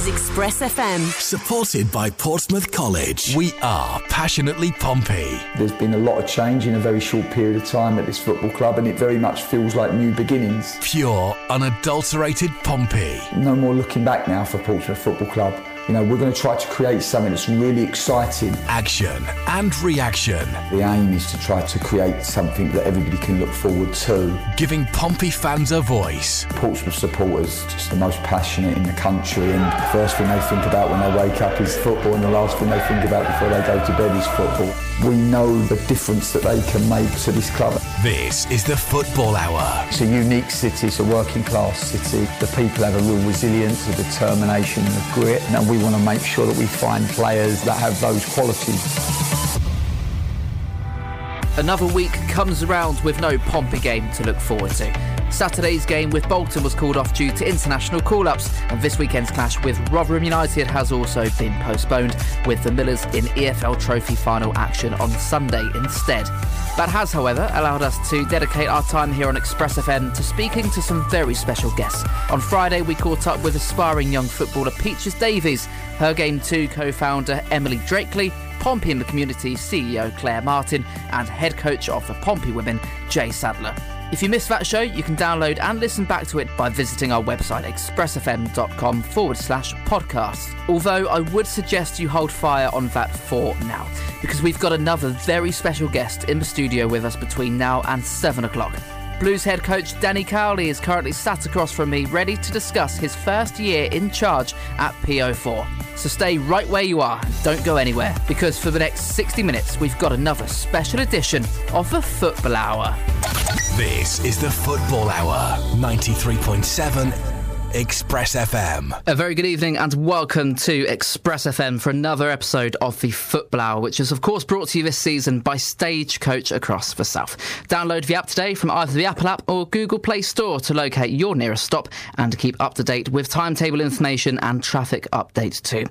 is Express FM. Supported by Portsmouth College. We are passionately Pompey. There's been a lot of change in a very short period of time at this football club, and it very much feels like new beginnings. Pure, unadulterated Pompey. No more looking back now for Portsmouth Football Club. You know, we're going to try to create something that's really exciting. Action and reaction. The aim is to try to create something that everybody can look forward to. Giving Pompey fans a voice. Portsmouth supporters, just the most passionate in the country, and the first thing they think about when they wake up is football, and the last thing they think about before they go to bed is football. We know the difference that they can make to this club. This is the Football Hour. It's a unique city, it's a working class city. The people have a real resilience, a determination, and a grit, and we want to make sure that we find players that have those qualities. Another week comes around with no Pompey game to look forward to. Saturday's game with Bolton was called off due to international call ups, and this weekend's clash with Rotherham United has also been postponed, with the Millers in EFL Trophy final action on Sunday instead. That has, however, allowed us to dedicate our time here on Express FM to speaking to some very special guests. On Friday, we caught up with aspiring young footballer Peaches Davies, her Game 2 co founder Emily Drakeley, Pompey in the Community CEO Claire Martin, and head coach of the Pompey Women, Jay Sadler. If you missed that show, you can download and listen back to it by visiting our website, expressfm.com forward slash podcast. Although I would suggest you hold fire on that for now, because we've got another very special guest in the studio with us between now and 7 o'clock. Blues head coach Danny Cowley is currently sat across from me, ready to discuss his first year in charge at PO4. So stay right where you are and don't go anywhere, because for the next 60 minutes, we've got another special edition of the Football Hour. This is the Football Hour, 93.7 Express FM. A very good evening and welcome to Express FM for another episode of the Football Hour, which is, of course, brought to you this season by Stagecoach across the South. Download the app today from either the Apple app or Google Play Store to locate your nearest stop and keep up to date with timetable information and traffic updates too.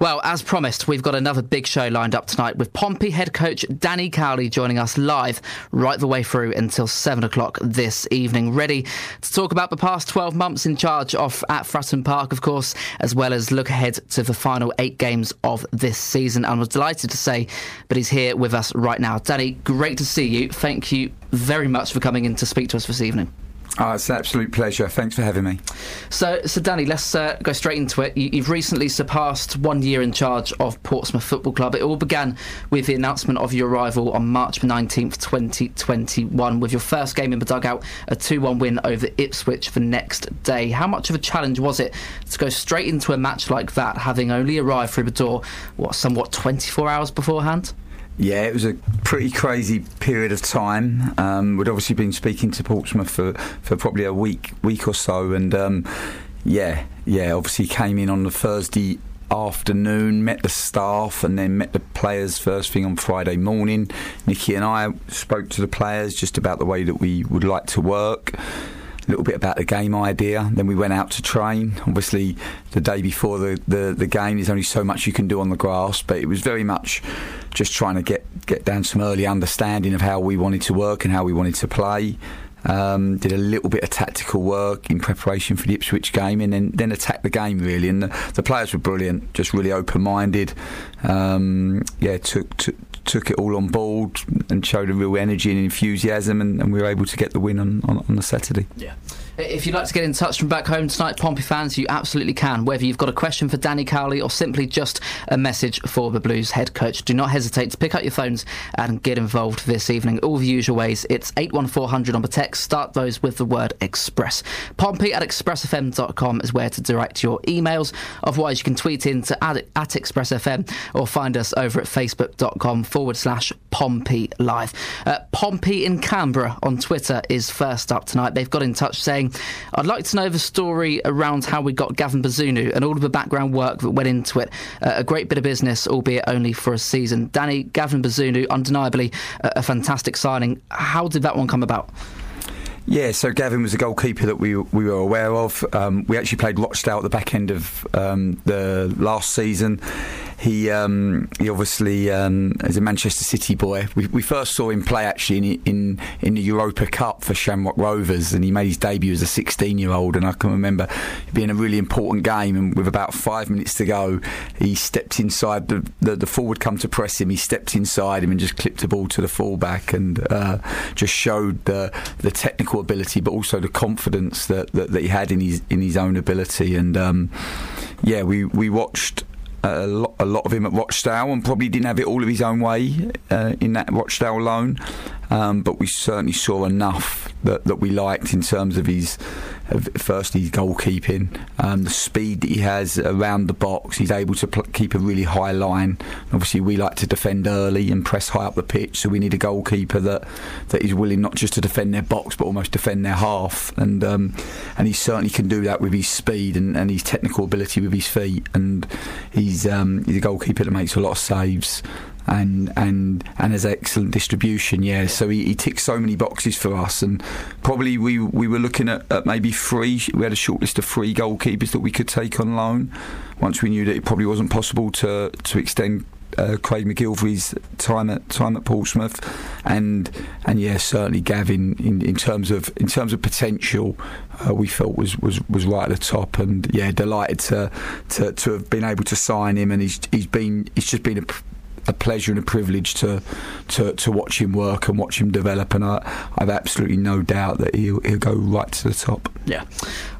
Well, as promised, we've got another big show lined up tonight with Pompey head coach Danny Cowley joining us live right the way through until 7 o'clock this evening, ready to talk about the past 12 months in charge off at Fratton Park, of course, as well as look ahead to the final eight games of this season. And was delighted to say that he's here with us right now. Danny, great to see you. Thank you very much for coming in to speak to us this evening. Oh, it's an absolute pleasure. Thanks for having me. So, so Danny, let's uh, go straight into it. You, have recently surpassed one year in charge of Portsmouth Football Club. It all began with the announcement of your arrival on March 19th, 2021, with your first game in the dugout, a 2 1 win over Ipswich the next day. How much of a challenge was it to go straight into a match like that, having only arrived through the door, what, somewhat 24 hours beforehand? Yeah, it was a pretty crazy period of time. Um, we'd obviously been speaking to Portsmouth for, for probably a week week or so, and um, yeah, yeah, obviously came in on the Thursday afternoon, met the staff, and then met the players first thing on Friday morning. Nicky and I spoke to the players just about the way that we would like to work a little bit about the game idea. Then we went out to train. Obviously, the day before the, the, the game, there's only so much you can do on the grass, but it was very much just trying to get, get down some early understanding of how we wanted to work and how we wanted to play. Um, did a little bit of tactical work in preparation for the Ipswich game, and then then attacked the game really. And the, the players were brilliant, just really open minded. Um, yeah, took, took took it all on board and showed a real energy and enthusiasm, and, and we were able to get the win on, on, on the Saturday. Yeah. If you'd like to get in touch from back home tonight, Pompey fans, you absolutely can. Whether you've got a question for Danny Cowley or simply just a message for the Blues head coach, do not hesitate to pick up your phones and get involved this evening. All the usual ways. It's 81400 on the text. Start those with the word express. Pompey at expressfm.com is where to direct your emails. Otherwise, you can tweet in to at, at expressfm or find us over at facebook.com forward slash Pompey Live. Uh, Pompey in Canberra on Twitter is first up tonight. They've got in touch saying, saying, I'd like to know the story around how we got Gavin Bazunu and all of the background work that went into it. Uh, a great bit of business, albeit only for a season. Danny, Gavin Bazunu, undeniably a, a fantastic signing. How did that one come about? Yeah, so Gavin was a goalkeeper that we we were aware of. Um, we actually played Rochdale at the back end of um, the last season. he um, he obviously um, is a Manchester City boy. We, we first saw him play actually in, in in the Europa Cup for Shamrock Rovers, and he made his debut as a 16 year old. And I can remember being a really important game, and with about five minutes to go, he stepped inside the the, the forward come to press him. He stepped inside him and just clipped the ball to the fullback, and uh, just showed the the technical ability, but also the confidence that, that, that he had in his in his own ability. And um, yeah, we we watched a lot, a lot of him at Rochdale and probably didn't have it all of his own way uh, in that Rochdale loan. Um, but we certainly saw enough that, that we liked in terms of his, of firstly, his goalkeeping, um, the speed that he has around the box. He's able to pl- keep a really high line. Obviously, we like to defend early and press high up the pitch, so we need a goalkeeper that, that is willing not just to defend their box but almost defend their half. And um, and he certainly can do that with his speed and, and his technical ability with his feet. And he's um, he's a goalkeeper that makes a lot of saves and and and has excellent distribution. Yeah, so he, he ticks so many boxes for us, and probably we we were looking at, at maybe three. We had a short list of three goalkeepers that we could take on loan. Once we knew that it probably wasn't possible to to extend uh, Craig MacGillivray's time at time at Portsmouth, and and yeah, certainly Gavin in, in terms of in terms of potential, uh, we felt was, was was right at the top, and yeah, delighted to, to to have been able to sign him, and he's he's been he's just been a a pleasure and a privilege to, to, to watch him work and watch him develop, and I, I've absolutely no doubt that he'll, he'll go right to the top. Yeah.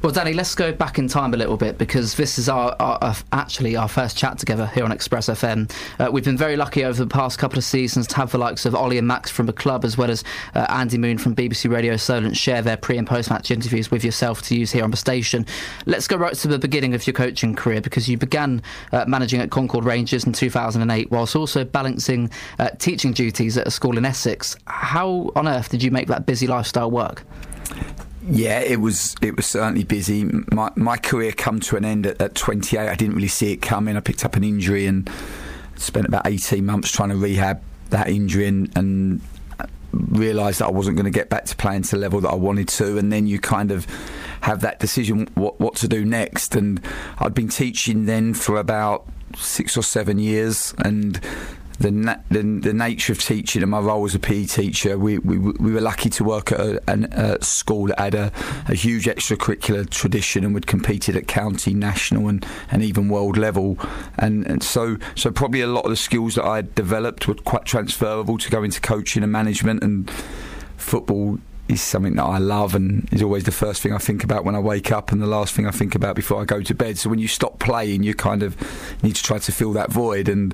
Well, Danny, let's go back in time a little bit because this is our, our, our actually our first chat together here on Express FM. Uh, we've been very lucky over the past couple of seasons to have the likes of Ollie and Max from the club, as well as uh, Andy Moon from BBC Radio Solent, share their pre and post match interviews with yourself to use here on the station. Let's go right to the beginning of your coaching career because you began uh, managing at Concord Rangers in 2008, whilst also balancing uh, teaching duties at a school in Essex. How on earth did you make that busy lifestyle work? Yeah, it was it was certainly busy. My my career come to an end at, at 28. I didn't really see it coming. I picked up an injury and spent about 18 months trying to rehab that injury and, and realised that I wasn't going to get back to playing to the level that I wanted to. And then you kind of have that decision what what to do next. And I'd been teaching then for about six or seven years and the, na- the, the nature of teaching and my role as a PE teacher, we, we, we were lucky to work at a, a school that had a, a, huge extracurricular tradition and would competed at county, national, and, and even world level. And, and so so probably a lot of the skills that I developed were quite transferable to go into coaching and management and football is something that I love and is always the first thing I think about when I wake up and the last thing I think about before I go to bed. So when you stop playing, you kind of need to try to fill that void. And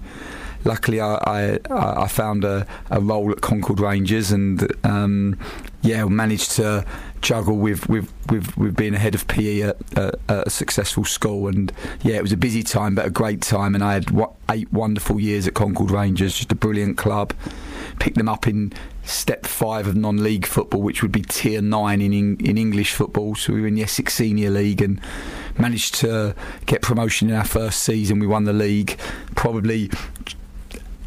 luckily I, I, I found a, a, role at Concord Rangers and um, yeah managed to juggle with, with, with, with being a head of PE at, at, at, a successful school. And yeah it was a busy time but a great time. And I had eight wonderful years at Concord Rangers just a brilliant club. Picked them up in step five of non-league football, which would be tier nine in in English football. So we were in the Essex Senior League and managed to get promotion in our first season. We won the league, probably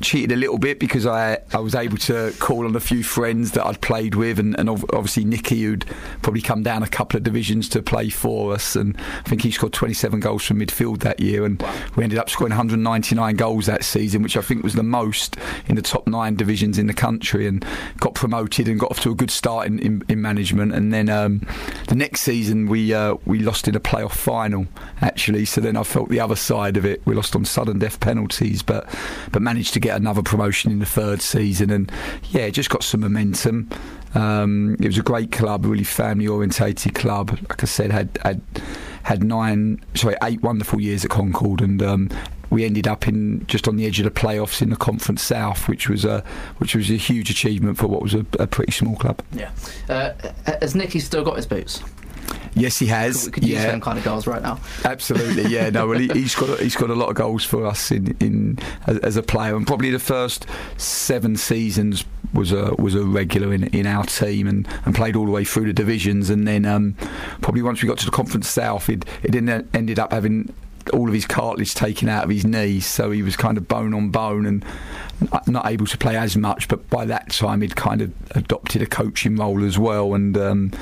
cheated a little bit because I I was able to call on a few friends that I'd played with, and, and obviously Nicky, who'd probably come down a couple of divisions to play for us, and I think he scored 27 goals from midfield that year, and we ended up scoring 199 goals that season, which I think was the most in the top nine divisions in the country, and got promoted and got off to a good start in, in, in management, and then um, the next season we uh, we lost in a playoff final actually, so then I felt the other side of it. We lost on sudden death penalties, but but managed to get get another promotion in the third season, and yeah, just got some momentum. Um, it was a great club, really family orientated club. Like I said, had had had nine, sorry, eight wonderful years at Concord, and um, we ended up in just on the edge of the playoffs in the Conference South, which was a which was a huge achievement for what was a, a pretty small club. Yeah, uh, has Nicky still got his boots? Yes, he has. Could, could use them kind of goals right now. Absolutely, yeah. No, well, he, has got a, he's got a lot of goals for us in in as a player, and probably the first seven seasons was a was a regular in in our team, and, and played all the way through the divisions, and then um, probably once we got to the Conference South, it it ended up having all of his cartilage taken out of his knees, so he was kind of bone on bone and not able to play as much. But by that time, he'd kind of adopted a coaching role as well, and um,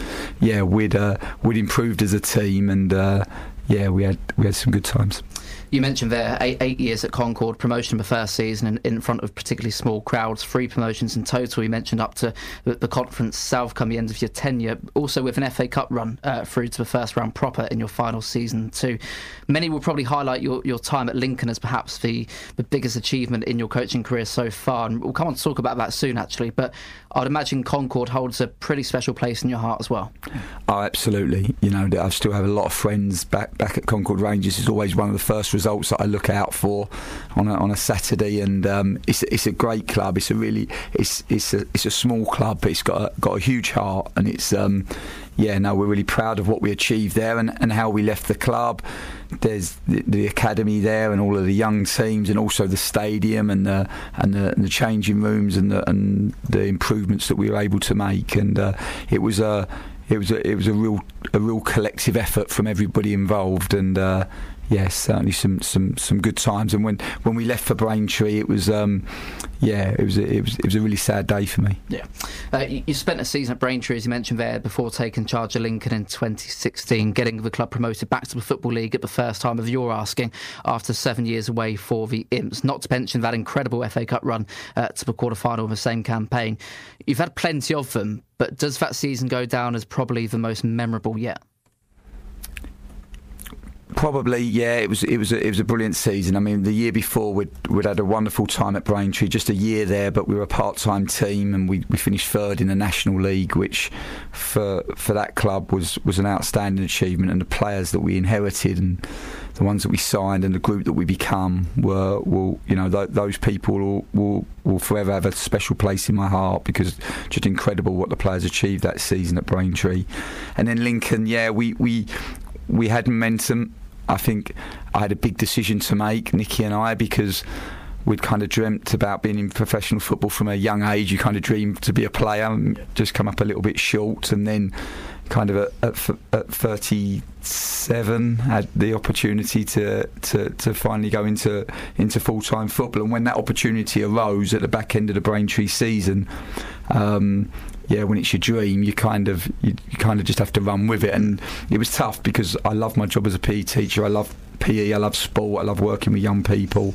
yeah, we'd uh, we'd improved as a team, and uh, yeah, we had we had some good times. You mentioned there eight, eight years at Concord, promotion in the first season in, in, front of particularly small crowds, three promotions in total. You mentioned up to the, Conference South come the end of your tenure, also with an FA Cup run uh, through to the first round proper in your final season too. Many will probably highlight your, your time at Lincoln as perhaps the, the biggest achievement in your coaching career so far, and we'll come on to talk about that soon actually. But I'd imagine Concord holds a pretty special place in your heart as well. Oh, absolutely. You know, I still have a lot of friends back back at Concord Rangers. Is always one of the first results that I look out for on a, on a Saturday, and um, it's it's a great club. It's a really it's it's a it's a small club, but it's got a, got a huge heart, and it's um, yeah. No, we're really proud of what we achieved there and, and how we left the club. There's the, the, academy there and all of the young teams, and also the stadium and the and the, and the changing rooms and the and the improvements that we were able to make. And uh, it was a it was a, it was a real a real collective effort from everybody involved, and uh, yes, certainly some, some, some good times. And when, when we left for Braintree, it was um, yeah, it was a, it was it was a really sad day for me. Yeah, uh, you, you, spent a season at Braintree, as you mentioned there, before taking charge of Lincoln in 2016, getting the club promoted back to the Football League at the first time of your asking after seven years away for the Imps. Not to mention that incredible FA Cup run uh, to the quarter final of the same campaign. You've had plenty of them, but does that season go down as probably the most memorable yet? Probably, yeah. It was it was a, it was a brilliant season. I mean, the year before we'd, we'd had a wonderful time at Braintree, just a year there, but we were a part-time team and we, we finished third in the National League, which for for that club was was an outstanding achievement. And the players that we inherited and the ones that we signed and the group that we become were will you know th- those people will, will will forever have a special place in my heart because just incredible what the players achieved that season at Braintree. And then Lincoln, yeah, we we we had momentum I think I had a big decision to make, Nicky and I, because we'd kind of dreamt about being in professional football from a young age. You kind of dream to be a player, just come up a little bit short, and then kind of at, at, at 37 had the opportunity to, to, to finally go into into full time football. And when that opportunity arose at the back end of the Braintree season, um, yeah, when it's your dream, you kind of you, you, kind of just have to run with it. And it was tough because I love my job as a PE teacher. I love PE. I love sport. I love working with young people.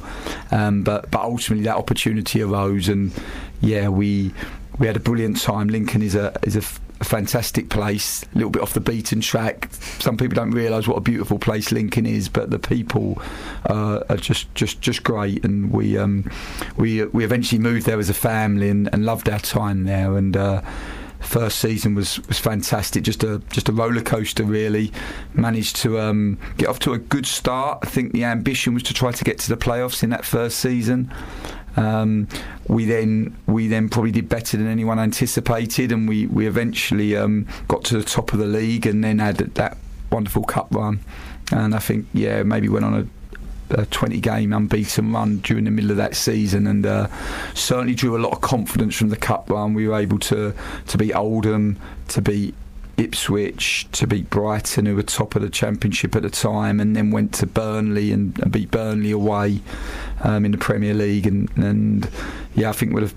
Um, but but ultimately that opportunity arose, and yeah, we we had a brilliant time. Lincoln is a is a a fantastic place, a little bit off the beaten track. Some people don't realise what a beautiful place Lincoln is, but the people uh, are just, just, just great. And we um, we we eventually moved there as a family and, and loved our time there. And uh, first season was, was fantastic. Just a just a roller coaster, really. Managed to um, get off to a good start. I think the ambition was to try to get to the playoffs in that first season. Um, we then we then probably did better than anyone anticipated, and we we eventually um, got to the top of the league, and then had that wonderful cup run. And I think yeah, maybe went on a, a 20 game unbeaten run during the middle of that season, and uh, certainly drew a lot of confidence from the cup run. We were able to to beat Oldham, to beat Ipswich to beat Brighton, who were top of the Championship at the time, and then went to Burnley and, and beat Burnley away um, in the Premier League. And, and yeah, I think we're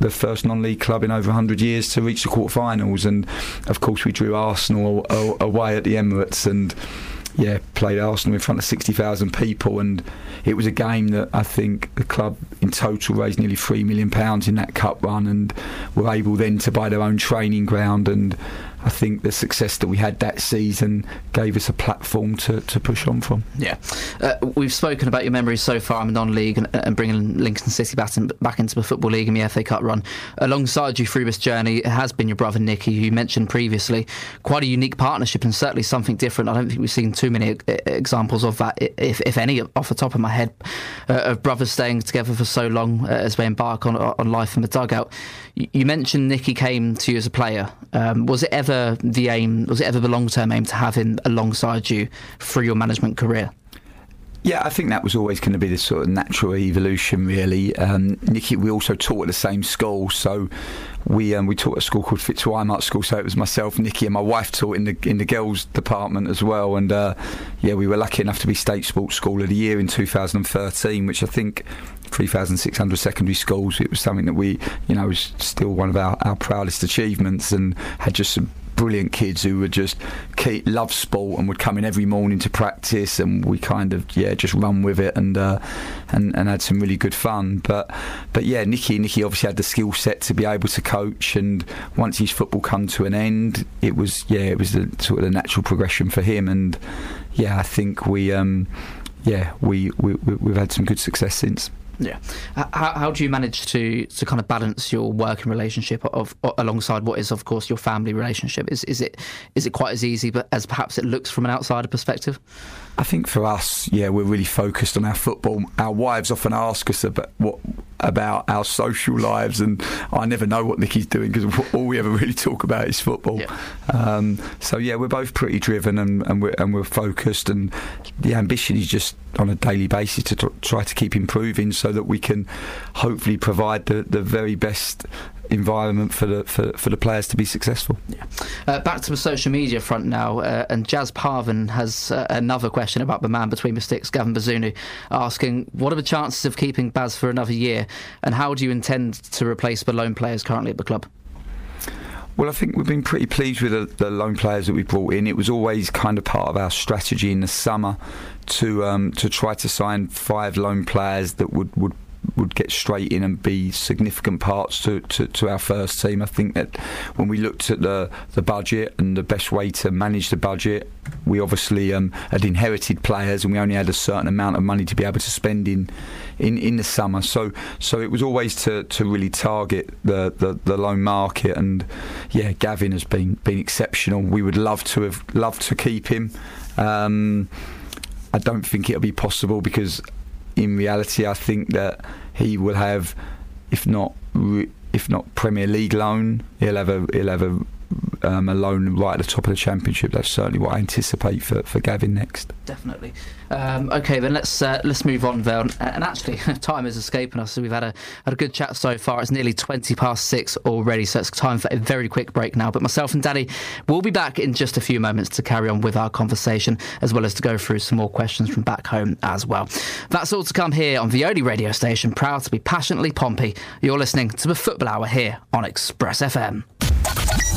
the first non-league club in over 100 years to reach the quarterfinals. And of course, we drew Arsenal away at the Emirates and yeah, played Arsenal in front of 60,000 people, and it was a game that I think the club in total raised nearly three million pounds in that cup run, and were able then to buy their own training ground and I think the success that we had that season gave us a platform to, to push on from. Yeah, uh, we've spoken about your memories so far in non-league and, and bringing Lincoln City back, in, back into the football league and the FA Cup run. Alongside you through this journey has been your brother Nicky, who you mentioned previously. Quite a unique partnership and certainly something different. I don't think we've seen too many examples of that, if, if any, off the top of my head, uh, of brothers staying together for so long uh, as they embark on on life in the dugout. You, mentioned Nicky came to you as a player. Um, was it ever ever the aim? Was it ever the long term aim to have him alongside you through your management career? Yeah, I think that was always going to be the sort of natural evolution, really. Um, Nicky, we also taught at the same school, so we um, we taught at a school called FitzWimarc School. So it was myself, Nicky, and my wife taught in the in the girls' department as well. And uh, yeah, we were lucky enough to be State Sports School of the Year in 2013, which I think 3,600 secondary schools. It was something that we, you know, was still one of our, our proudest achievements, and had just some brilliant kids who were just key, love sport and would come in every morning to practice, and we kind of yeah just run with it and uh, and and had some really good fun. But but yeah, Nicky Nicky obviously had the skill set to be able to coach, and once his football come to an end, it was yeah it was the sort of the natural progression for him, and yeah I think we um, yeah we, we we've had some good success since. Yeah. How, how do you manage to, to kind of balance your working relationship of, of, alongside what is, of course, your family relationship? Is is it is it quite as easy, but as perhaps it looks from an outsider perspective? I think for us, yeah, we're really focused on our football. Our wives often ask us about what about our social lives, and I never know what Nicky's doing because all we ever really talk about is football. Yeah. Um, so yeah, we're both pretty driven and, and, we're and we're focused, and the ambition is just on a daily basis to try to keep improving so that we can hopefully provide the, the very best environment for the for, for the players to be successful. Yeah. Uh, back to the social media front now, uh, and Jazz Parvin has uh, another question about the man between the sticks, Gavin Bazunu, asking what are the chances of keeping Baz for another year, and how do you intend to replace the loan players currently at the club? Well, I think we've been pretty pleased with the, the, loan players that we brought in. It was always kind of part of our strategy in the summer to um, to try to sign five loan players that would, would would get straight in and be significant parts to, to, to, our first team. I think that when we looked at the, the budget and the best way to manage the budget, we obviously um, had inherited players and we only had a certain amount of money to be able to spend in in, in the summer. So so it was always to, to really target the, the, the loan market. And yeah, Gavin has been been exceptional. We would love to have loved to keep him. Um, I don't think it'll be possible because in reality, I think that he will have, if not if not Premier League loan, he'll have a he'll have a um, a loan right at the top of the championship. That's certainly what I anticipate for, for Gavin next. Definitely. Um, okay, then let's uh, let's move on, Vel. And actually, time is escaping us. So we've had a had a good chat so far. It's nearly twenty past six already, so it's time for a very quick break now. But myself and Danny will be back in just a few moments to carry on with our conversation, as well as to go through some more questions from back home as well. That's all to come here on the only radio station proud to be passionately Pompey. You're listening to the Football Hour here on Express FM.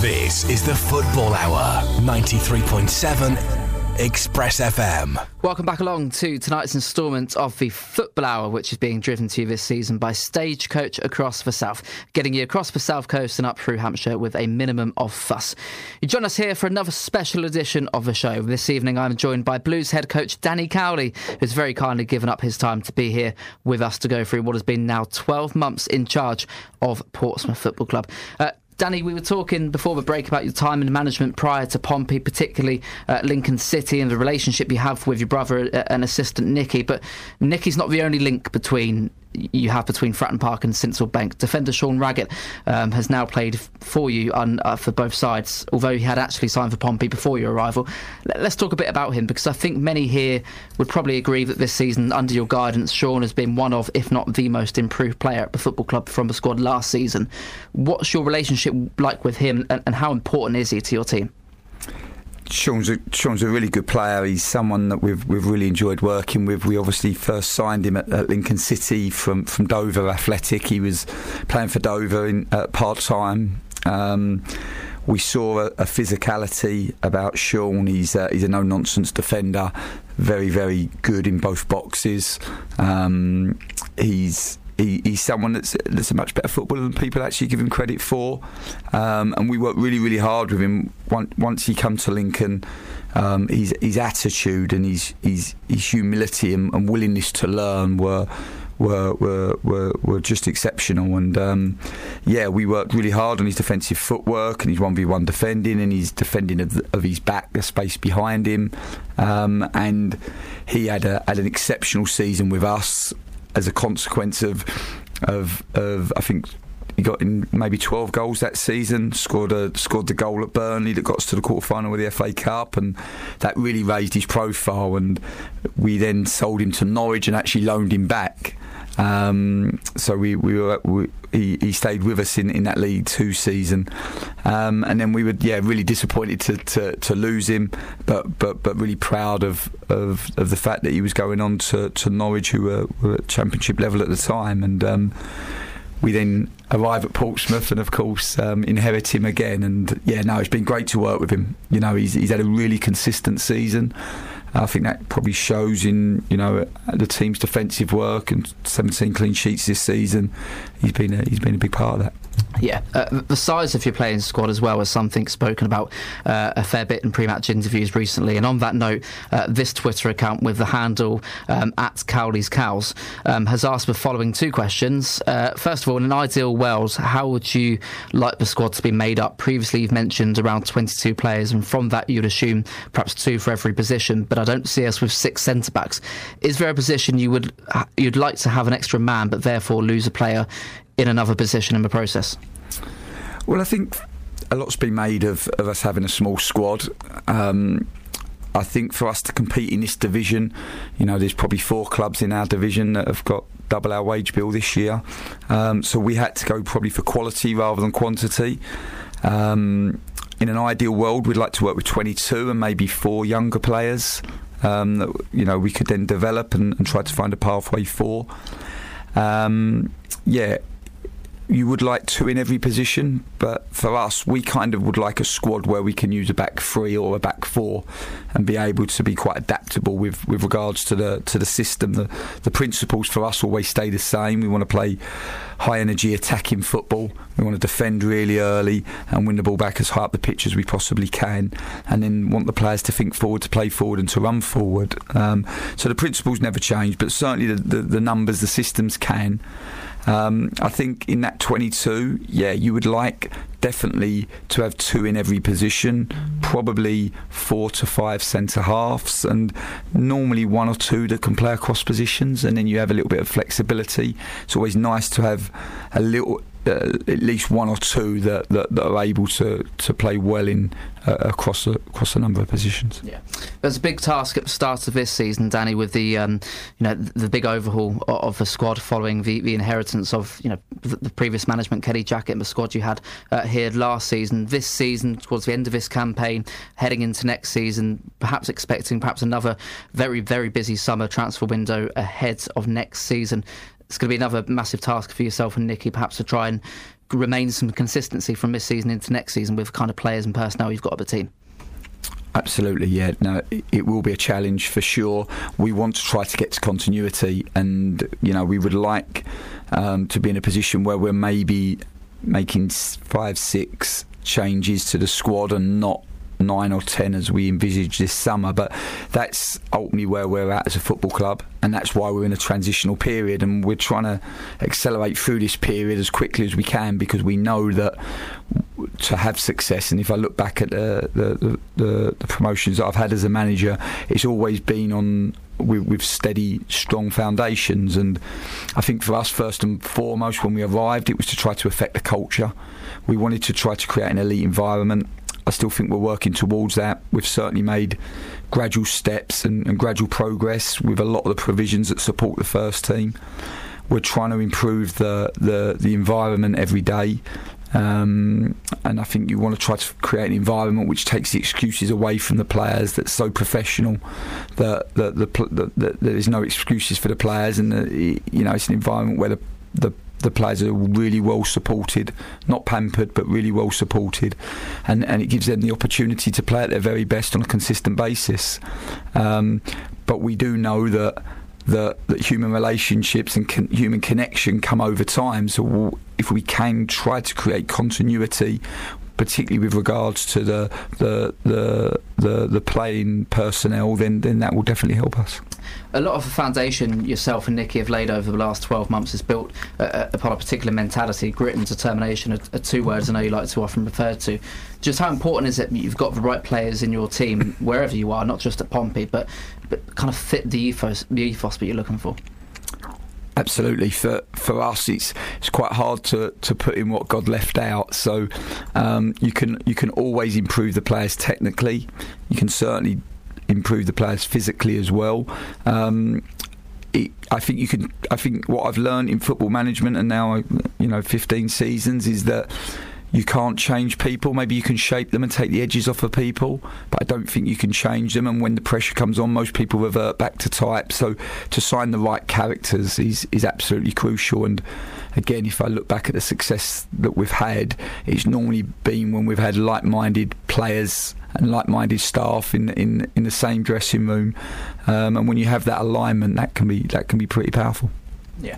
This is the Football Hour, 93.7 Express FM. Welcome back along to tonight's instalment of the Football Hour, which is being driven to you this season by Stagecoach across the south, getting you across the south coast and up through Hampshire with a minimum of fuss. You join us here for another special edition of the show. This evening, I'm joined by Blues head coach Danny Cowley, who's very kindly given up his time to be here with us to go through what has been now 12 months in charge of Portsmouth Football Club. Uh, Danny, we were talking before the break about your time in management prior to Pompey, particularly at Lincoln City and the relationship you have with your brother uh, and assistant Nicky. But Nicky's not the only link between you have between Fratton Park and Sincil Bank. Defender Sean Raggett um, has now played for you on, uh, for both sides, although he had actually signed for Pompey before your arrival. Let's talk a bit about him because I think many here would probably agree that this season, under your guidance, Sean has been one of, if not the most improved player at the football club from the squad last season. What's your relationship like with him and, and how important is he to your team? Sean's a, Sean's a really good player. He's someone that we've we've really enjoyed working with. We obviously first signed him at, at Lincoln City from, from Dover Athletic. He was playing for Dover in uh, part time. Um, we saw a, a, physicality about Sean. He's a, he's a no nonsense defender, very very good in both boxes. Um, he's he, he's someone that's that's a much better footballer than people actually give him credit for. Um, and we worked really, really hard with him. Once he come to Lincoln, um, his his attitude and his his, his humility and, and willingness to learn were. Were, were were were just exceptional, and um, yeah, we worked really hard on his defensive footwork and his one v one defending and his defending of, of his back, the space behind him, um, and he had a had an exceptional season with us as a consequence of of of I think he got in maybe 12 goals that season. Scored a scored the goal at Burnley that got us to the quarter final with the FA Cup, and that really raised his profile. And we then sold him to Norwich and actually loaned him back. Um, so we, we were we, he, he stayed with us in, in that League Two season, um, and then we were yeah really disappointed to, to, to, lose him, but but but really proud of, of, of the fact that he was going on to, to Norwich, who were, were at Championship level at the time, and. Um, we then arrive at Portsmouth and, of course, um, inherit him again. And yeah, no, it's been great to work with him. You know, he's, he's had a really consistent season. I think that probably shows in you know the team's defensive work and 17 clean sheets this season. He's been a, he's been a big part of that. Yeah, uh, the size of your playing squad as well is something spoken about uh, a fair bit in pre-match interviews recently. And on that note, uh, this Twitter account with the handle um, at Cowley's Cows um, has asked the following two questions. Uh, first of all, in an ideal world, how would you like the squad to be made up? Previously, you've mentioned around 22 players, and from that, you'd assume perhaps two for every position. But I don't see us with six centre backs. Is there a position you would you'd like to have an extra man, but therefore lose a player in another position in the process? Well, I think a lot's been made of, of us having a small squad. Um, I think for us to compete in this division, you know, there's probably four clubs in our division that have got double our wage bill this year. Um, so we had to go probably for quality rather than quantity. Um, in an ideal world, we'd like to work with 22 and maybe four younger players um, that you know we could then develop and, and try to find a pathway for. Um, yeah, you would like two in every position, but for us, we kind of would like a squad where we can use a back three or a back four, and be able to be quite adaptable with, with regards to the to the system. The the principles for us always stay the same. We want to play high energy attacking football. We want to defend really early and win the ball back as high up the pitch as we possibly can, and then want the players to think forward, to play forward, and to run forward. Um, so the principles never change, but certainly the, the, the numbers, the systems can. Um, I think in that 22, yeah, you would like definitely to have two in every position, probably four to five centre halves, and normally one or two that can play across positions, and then you have a little bit of flexibility. It's always nice to have a little at least one or two that, that, that, are able to, to play well in uh, across a, across a number of positions. Yeah, there's a big task at the start of this season, Danny, with the um, you know the big overhaul of the squad following the, the inheritance of you know the, previous management, Kenny Jackett, and the squad you had uh, here last season. This season, towards the end of this campaign, heading into next season, perhaps expecting perhaps another very very busy summer transfer window ahead of next season it's going to be another massive task for yourself and Nicky, perhaps to try and remain some consistency from this season into next season with kind of players and personnel you've got at the team. Absolutely, yeah. No, it will be a challenge for sure. We want to try to get to continuity, and you know, we would like um, to be in a position where we're maybe making five, six changes to the squad and not nine or ten as we envisage this summer. But that's ultimately where we're at as a football club, and that's why we're in a transitional period, and we're trying to accelerate through this period as quickly as we can because we know that to have success. And if I look back at the the, the, the promotions that I've had as a manager, it's always been on with, with, steady, strong foundations. And I think for us, first and foremost, when we arrived, it was to try to affect the culture. We wanted to try to create an elite environment. I still think we're working towards that. We've certainly made gradual steps and, and, gradual progress with a lot of the provisions that support the first team. We're trying to improve the, the, the environment every day. Um, and I think you want to try to create an environment which takes the excuses away from the players. That's so professional that, that, the, that, that there is no excuses for the players, and the, you know it's an environment where the the the players are really well supported, not pampered, but really well supported, and and it gives them the opportunity to play at their very best on a consistent basis. Um, but we do know that. That, that human relationships and con- human connection come over time. So, if we can try to create continuity particularly with regards to the the the the, the playing personnel, then then that will definitely help us. A lot of the foundation yourself and Nicky have laid over the last 12 months is built uh, uh, upon a particular mentality. Grit and determination are, are, two words I know you like to often refer to. Just how important is it that you've got the right players in your team, wherever you are, not just at Pompey, but, but kind of fit the ethos, the ethos that you're looking for? Absolutely. For for us, it's it's quite hard to, to put in what God left out. So um, you can you can always improve the players technically. You can certainly improve the players physically as well. Um, it, I think you can. I think what I've learned in football management and now you know 15 seasons is that you can't change people. Maybe you can shape them and take the edges off of people, but I don't think you can change them. And when the pressure comes on, most people revert back to type. So to sign the right characters is is absolutely crucial. And again, if I look back at the success that we've had, it's normally been when we've had like-minded players and like-minded staff in in in the same dressing room. Um, and when you have that alignment, that can be that can be pretty powerful. Yeah.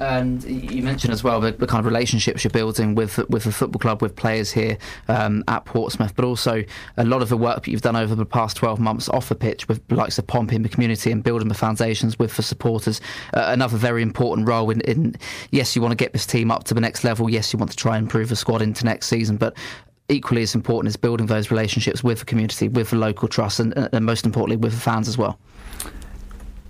And you mentioned as well the, the, kind of relationships you're building with with the football club, with players here um, at Portsmouth, but also a lot of the work that you've done over the past 12 months off the pitch with the likes of Pompey in the community and building the foundations with the supporters. Uh, another very important role in, in, yes, you want to get this team up to the next level. Yes, you want to try and improve the squad into next season, but equally as important is building those relationships with the community, with the local trust, and, and most importantly, with the fans as well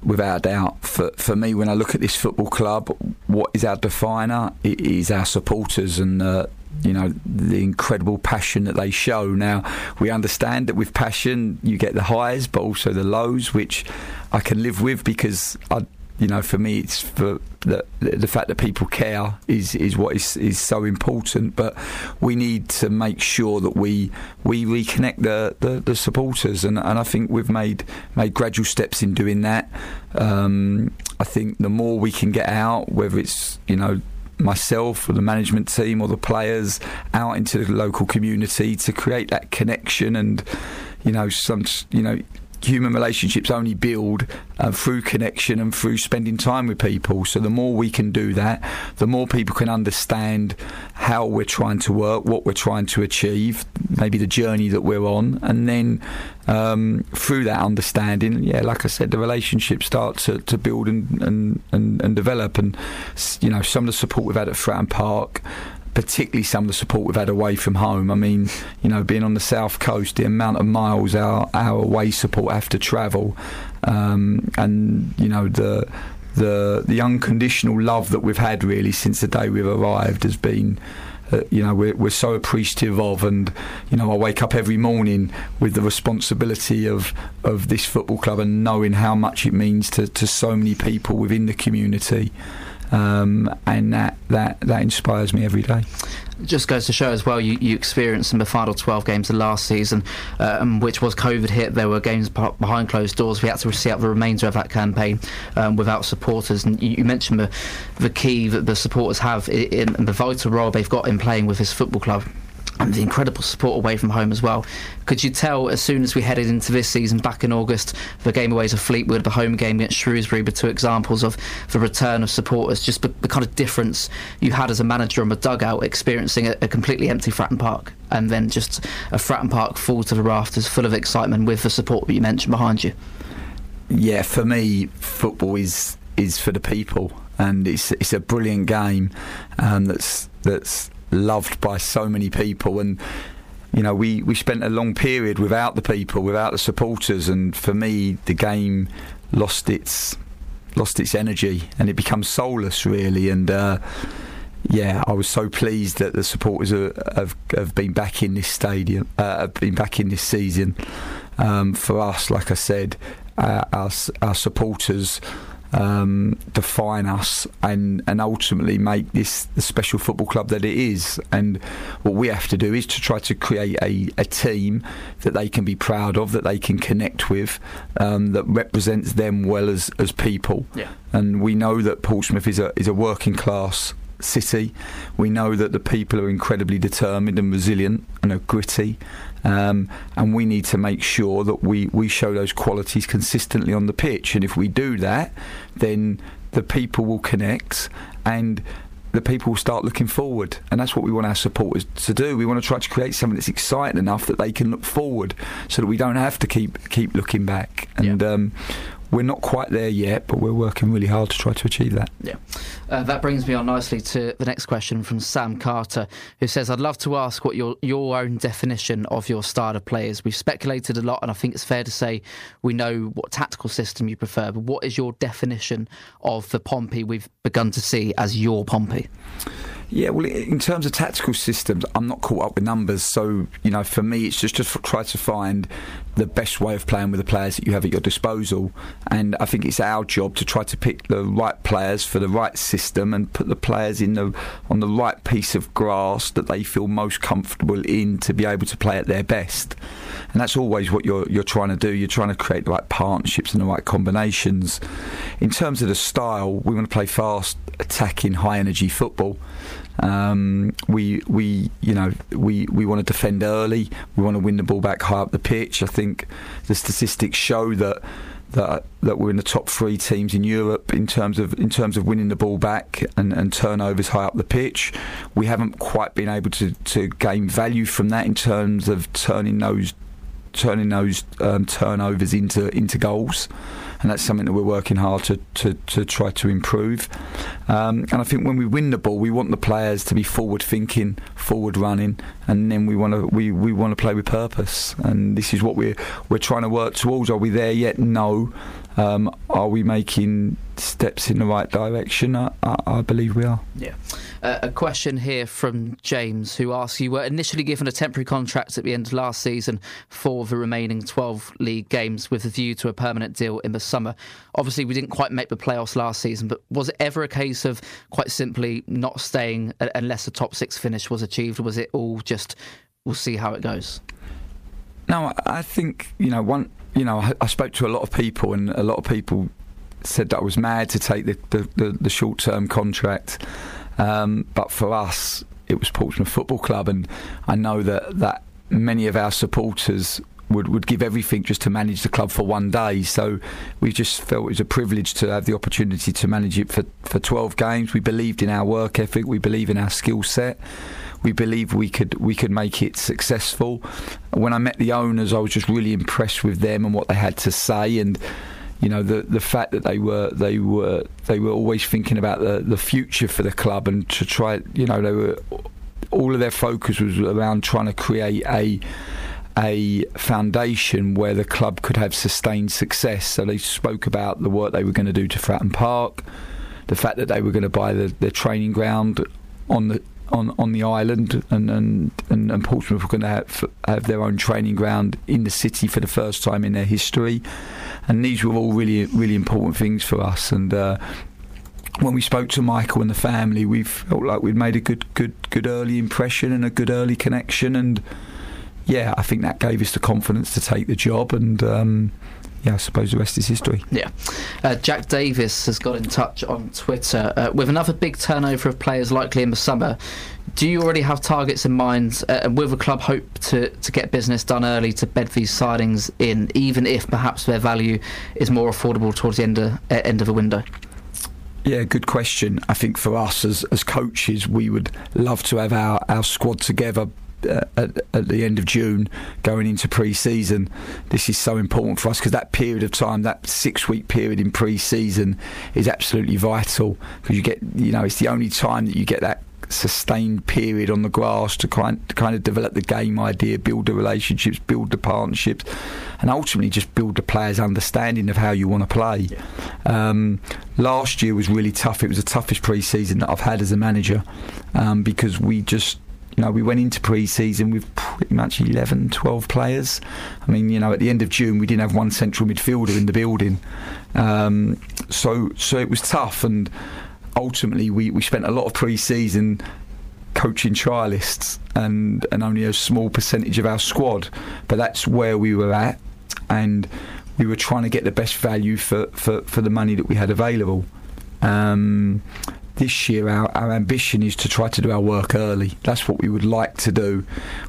without a doubt. For for me, when I look at this football club, what is our definer? It is our supporters and. Uh, you know the incredible passion that they show. Now we understand that with passion you get the highs, but also the lows, which I can live with because I you know, for me, it's for the, the fact that people care is is what is is so important. But we need to make sure that we we reconnect the, the, the supporters, and, and I think we've made made gradual steps in doing that. Um, I think the more we can get out, whether it's you know myself or the management team or the players out into the local community to create that connection and you know some you know human relationships only build uh, through connection and through spending time with people. So the more we can do that, the more people can understand how we're trying to work, what we're trying to achieve, maybe the journey that we're on, and then um, through that understanding, yeah, like I said, the relationships start to, to build and, and, and, and develop. And you know, some of the support we've had at Fratton Park particularly some of the support we've had away from home. I mean, you know, being on the south coast, the amount of miles our our away support have to travel, um, and you know the the the unconditional love that we've had really since the day we've arrived has been. Uh, you know we're, we're so appreciative of and you know I wake up every morning with the responsibility of of this football club and knowing how much it means to, to so many people within the community um, and that, that that inspires me every day. Just goes to show as well, you, you experienced in the final 12 games of last season, um, which was COVID hit. There were games behind closed doors. We had to see out the remainder of that campaign um, without supporters. And you, you, mentioned the, the key that the supporters have in, in the vital role they've got in playing with this football club and the incredible support away from home as well. Could you tell as soon as we headed into this season back in August, the game away to Fleetwood, the home game against Shrewsbury, the two examples of the return of supporters, just the, the kind of difference you had as a manager on the dugout, experiencing a, a completely empty Fratton Park, and then just a Fratton Park full to the rafters, full of excitement with the support that you mentioned behind you. Yeah, for me, football is is for the people, and it's it's a brilliant game um, that's that's loved by so many people. And you know we, we spent a long period without the people without the supporters. And for me the game lost its lost its energy and it becomes soulless really. And uh, yeah, I was so pleased that the supporters are, have, have been back in this stadium, uh, have been back in this season. Um, for us, like I said, uh, our, our supporters um, define us and, and ultimately make this the special football club that it is. And what we have to do is to try to create a, a team that they can be proud of, that they can connect with, um, that represents them well as, as people. Yeah. And we know that Portsmouth is a is a working class city. We know that the people are incredibly determined and resilient and are gritty um, and we need to make sure that we, we show those qualities consistently on the pitch. And if we do that, then the people will connect and the people will start looking forward. And that's what we want our supporters to do. We want to try to create something that's exciting enough that they can look forward so that we don't have to keep keep looking back. And yeah. um, we're not quite there yet, but we're working really hard to try to achieve that. Yeah. Uh, that brings me on nicely to the next question from Sam Carter, who says, I'd love to ask what your, your own definition of your style of play is. We've speculated a lot, and I think it's fair to say we know what tactical system you prefer, but what is your definition of the Pompey we've begun to see as your Pompey? Yeah, well, in terms of tactical systems, I'm not caught up with numbers. So, you know, for me, it's just to try to find the best way of playing with the players that you have at your disposal. And I think it's our job to try to pick the right players for the right system and put the players in the on the right piece of grass that they feel most comfortable in to be able to play at their best. And that's always what you're you're trying to do. You're trying to create the right partnerships and the right combinations. In terms of the style, we want to play fast, attacking, high energy football. Um, we we you know we, we want to defend early. We want to win the ball back high up the pitch. I think the statistics show that that that we're in the top three teams in Europe in terms of in terms of winning the ball back and, and turnovers high up the pitch. We haven't quite been able to, to gain value from that in terms of turning those turning those um, turnovers into into goals and that's something that we're working hard to, to, to try to improve. Um, and I think when we win the ball, we want the players to be forward thinking, forward running, and then we want to we, we want to play with purpose. And this is what we're we're trying to work towards. Are we there yet? No. Um, are we making steps in the right direction? I, I, I believe we are. Yeah. Uh, a question here from James who asks You were initially given a temporary contract at the end of last season for the remaining 12 league games with a view to a permanent deal in the summer. Obviously, we didn't quite make the playoffs last season, but was it ever a case of quite simply not staying unless a top six finish was achieved? Was it all just, we'll see how it goes? No, I think, you know, one, you know, I, I spoke to a lot of people, and a lot of people said that I was mad to take the, the, the, the short term contract. Um, but for us, it was Portsmouth Football Club, and I know that, that many of our supporters would, would give everything just to manage the club for one day. So we just felt it was a privilege to have the opportunity to manage it for, for 12 games. We believed in our work ethic, we believe in our skill set. We believe we could we could make it successful. When I met the owners, I was just really impressed with them and what they had to say, and you know the the fact that they were they were they were always thinking about the the future for the club and to try you know they were all of their focus was around trying to create a a foundation where the club could have sustained success. So they spoke about the work they were going to do to Fratton Park, the fact that they were going to buy the, the training ground on the on, on the island, and, and, and, and Portsmouth were going to have, have their own training ground in the city for the first time in their history and these were all really really important things for us. And uh, when we spoke to Michael and the family, we felt like we'd made a good good good early impression and a good early connection. And yeah, I think that gave us the confidence to take the job and. Um, yeah, I suppose the rest is history. Yeah. Uh, Jack Davis has got in touch on Twitter. Uh, with another big turnover of players likely in the summer, do you already have targets in mind? Uh, and will the club hope to, to get business done early to bed these signings in, even if perhaps their value is more affordable towards the end of, uh, end of the window? Yeah, good question. I think for us as, as coaches, we would love to have our, our squad together uh, at, at, the end of June going into pre-season. This is so important for us because that period of time, that six-week period in pre-season, is absolutely vital because you get, you know, it's the only time that you get that sustained period on the grass to kind, to kind of develop the game idea, build the relationships, build the partnerships, and ultimately just build the players' understanding of how you want to play. Um, last year was really tough. It was the toughest pre-season that I've had as a manager um, because we just know, we went into pre-season with pretty much 11, 12 players. I mean, you know, at the end of June, we didn't have one central midfielder in the building. Um, so, so it was tough. And ultimately we, we spent a lot of pre-season coaching trialists and, and only a small percentage of our squad. But that's where we were at, and we were trying to get the best value for, for, for the money that we had available. Um, this year, our, our ambition is to try to do our work early. That's what we would like to do.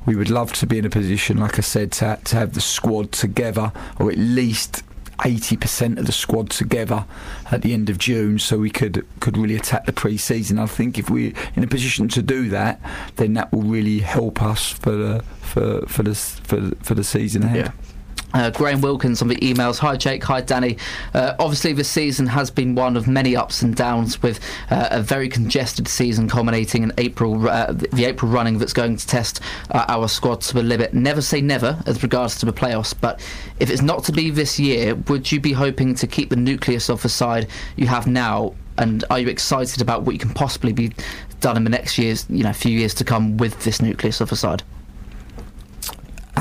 We would love to be in a position, like I said, to, to have the squad together, or at least 80% of the squad together at the end of June so we could could really attack the pre-season. I think if we're in a position to do that, then that will really help us for the for for the for, for the season ahead. Yeah. Uh, Graham Wilkins on the emails. Hi Jake, hi Danny. Uh, obviously, this season has been one of many ups and downs, with uh, a very congested season culminating in April, uh, the April running that's going to test uh, our squad to the limit. Never say never as regards to the playoffs, but if it's not to be this year, would you be hoping to keep the nucleus of the side you have now? And are you excited about what you can possibly be done in the next years, you know, few years to come with this nucleus of the side?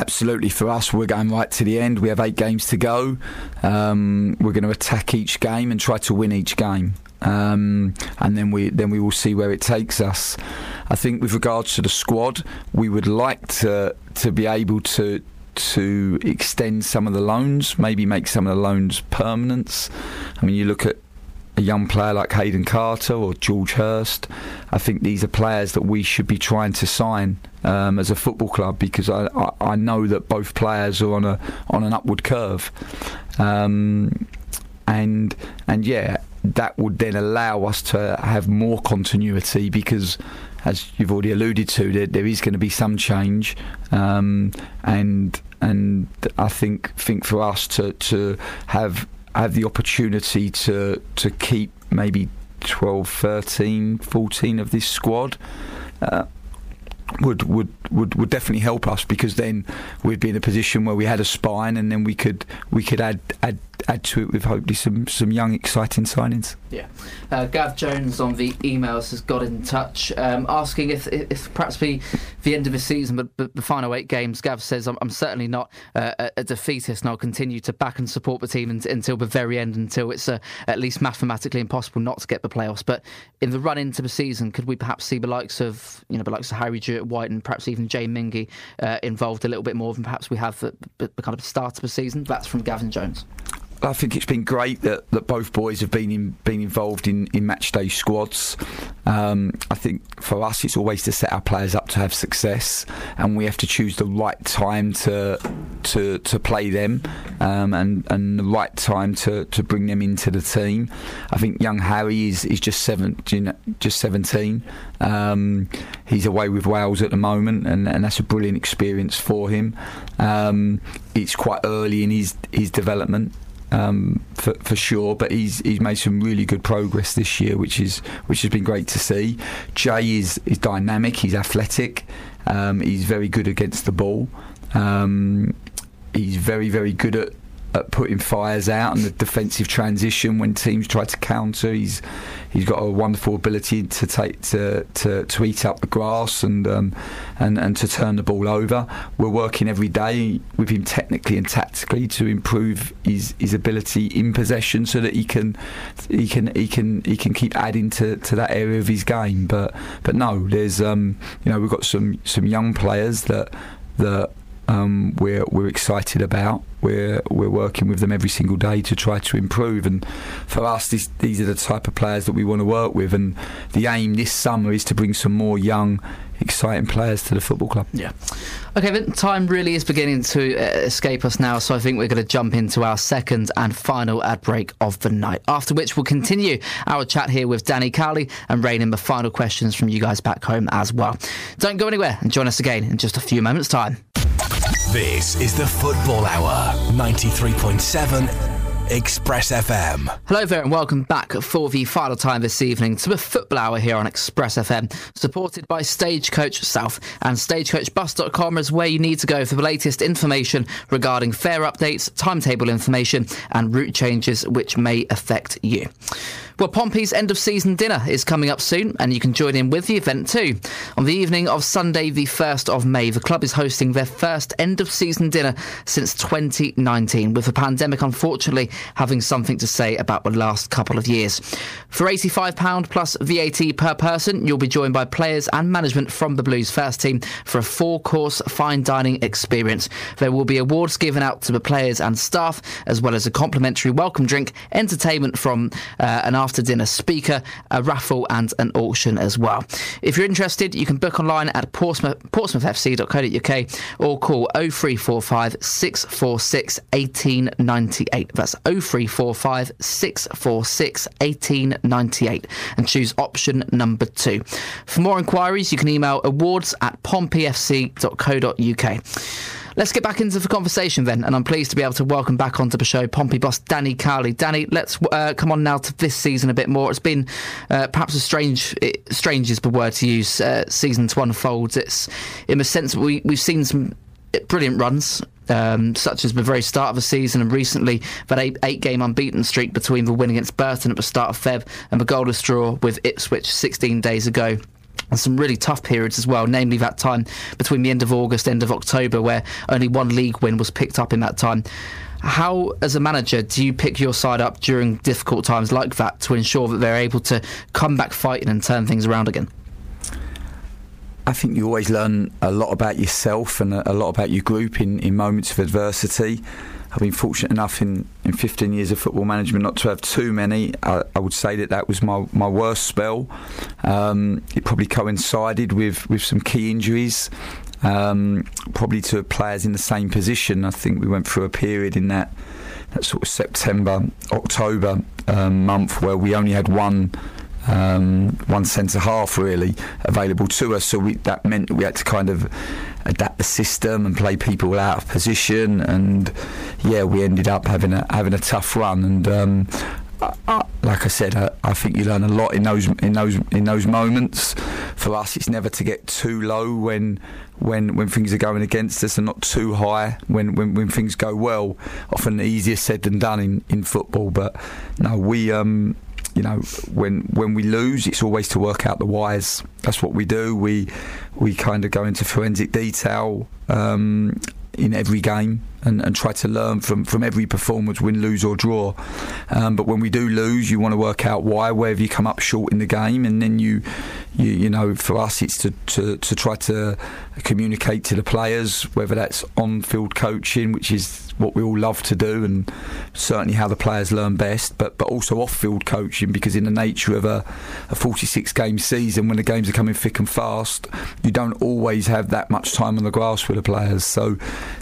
Absolutely, for us, we're going right to the end. We have eight games to go. Um, we're going to attack each game and try to win each game. Um, and then we then we will see where it takes us. I think with regards to the squad, we would like to to be able to to extend some of the loans, maybe make some of the loans permanent. I mean, you look at a young player like Hayden Carter or George Hirst. I think these are players that we should be trying to sign um, as a football club because I, I, I, know that both players are on a on an upward curve, um, and and yeah, that would then allow us to have more continuity because. As you've already alluded to, there, there is going to be some change, um, and and I think think for us to to have have the opportunity to to keep maybe 12, 13, 14 of this squad. Uh, would, would would would definitely help us because then we'd be in a position where we had a spine and then we could we could add add add to it with hopefully some some young exciting signings. Yeah, uh, Gav Jones on the emails has got in touch um, asking if if perhaps the the end of the season, but, the final eight games. Gav says I'm, I'm certainly not uh, a defeatist, and I'll continue to back and support the team until the very end, until it's uh, at least mathematically impossible not to get the playoffs. But in the run into the season, could we perhaps see the likes of you know the likes of Harry Jewitt White and perhaps even Jay Mingi uh, involved a little bit more than perhaps we have at the, the kind of start of the season? That's from Gavin Jones. I think it's been great that, that both boys have been in, been involved in, in match day squads. Um, I think for us, it's always to set our players up to have success, and we have to choose the right time to to, to play them, um, and and the right time to, to bring them into the team. I think young Harry is, is just seven, just seventeen. Um, he's away with Wales at the moment, and, and that's a brilliant experience for him. Um, it's quite early in his his development um, for, for sure. But he's he's made some really good progress this year, which is which has been great to see. Jay is is dynamic. He's athletic. Um, he's very good against the ball. Um, he's very very good at at putting fires out and the defensive transition when teams try to counter. He's he's got a wonderful ability to take to to, to eat up the grass and um, and and to turn the ball over. We're working every day with him technically and tactically to improve his, his ability in possession so that he can he can he can he can keep adding to, to that area of his game. But but no, there's um, you know we've got some some young players that that um, we're we're excited about. We're we're working with them every single day to try to improve. And for us, this, these are the type of players that we want to work with. And the aim this summer is to bring some more young, exciting players to the football club. Yeah. Okay, then time really is beginning to uh, escape us now, so I think we're going to jump into our second and final ad break of the night. After which we'll continue our chat here with Danny Cowley and rain in the final questions from you guys back home as well. Don't go anywhere and join us again in just a few moments' time. This is the Football Hour, 93.7 Express FM. Hello there, and welcome back for the final time this evening to the Football Hour here on Express FM, supported by Stagecoach South. And StagecoachBus.com is where you need to go for the latest information regarding fare updates, timetable information, and route changes which may affect you. Well, Pompey's end of season dinner is coming up soon, and you can join in with the event too. On the evening of Sunday, the 1st of May, the club is hosting their first end of season dinner since 2019, with the pandemic unfortunately having something to say about the last couple of years. For £85 plus VAT per person, you'll be joined by players and management from the Blues first team for a four course fine dining experience. There will be awards given out to the players and staff, as well as a complimentary welcome drink, entertainment from uh, an after after dinner speaker, a raffle, and an auction as well. If you're interested, you can book online at Portsmouth, portsmouthfc.co.uk or call 0345 646 1898. That's 0345 646 1898 and choose option number two. For more inquiries, you can email awards at pompeyfc.co.uk. Let's get back into the conversation then, and I'm pleased to be able to welcome back onto the show Pompey boss Danny Cowley. Danny, let's uh, come on now to this season a bit more. It's been uh, perhaps a strange, strange is the word to use, uh, season to unfold. It's in the sense we, we've seen some brilliant runs. Um, such as the very start of the season and recently that eight, eight, game unbeaten streak between the win against Burton at the start of Feb and the goalless draw with Ipswich 16 days ago and some really tough periods as well, namely that time between the end of August, end of October, where only one league win was picked up in that time. How, as a manager, do you pick your side up during difficult times like that to ensure that they're able to come back fighting and turn things around again? I think you always learn a lot about yourself and a lot about your group in, in moments of adversity. I've been fortunate enough in, in 15 years of football management not to have too many. I, I would say that that was my, my worst spell. Um, it probably coincided with, with some key injuries, um, probably to players in the same position. I think we went through a period in that, that sort of September, October um, month where we only had one um, one centre half really available to us. So we, that meant we had to kind of adapt the system and play people out of position. And yeah, we ended up having a having a tough run. And um, I, I, like I said, I, I, think you learn a lot in those in those in those moments. For us, it's never to get too low when when when things are going against us, and not too high when when, when things go well. Often easier said than done in, in football, but no, we um, you know, when when we lose, it's always to work out the whys. That's what we do. We we kind of go into forensic detail um, in every game and, and, try to learn from, from every performance, win, lose or draw. Um, but when we do lose, you want to work out why, where have you come up short in the game, and then you, you, you know, for us, it's to, to, to try to communicate to the players, whether that's on-field coaching, which is what we all love to do, and certainly how the players learn best. But but also off-field coaching, because in the nature of a, a 46-game season, when the games are coming thick and fast, you don't always have that much time on the grass with the players. So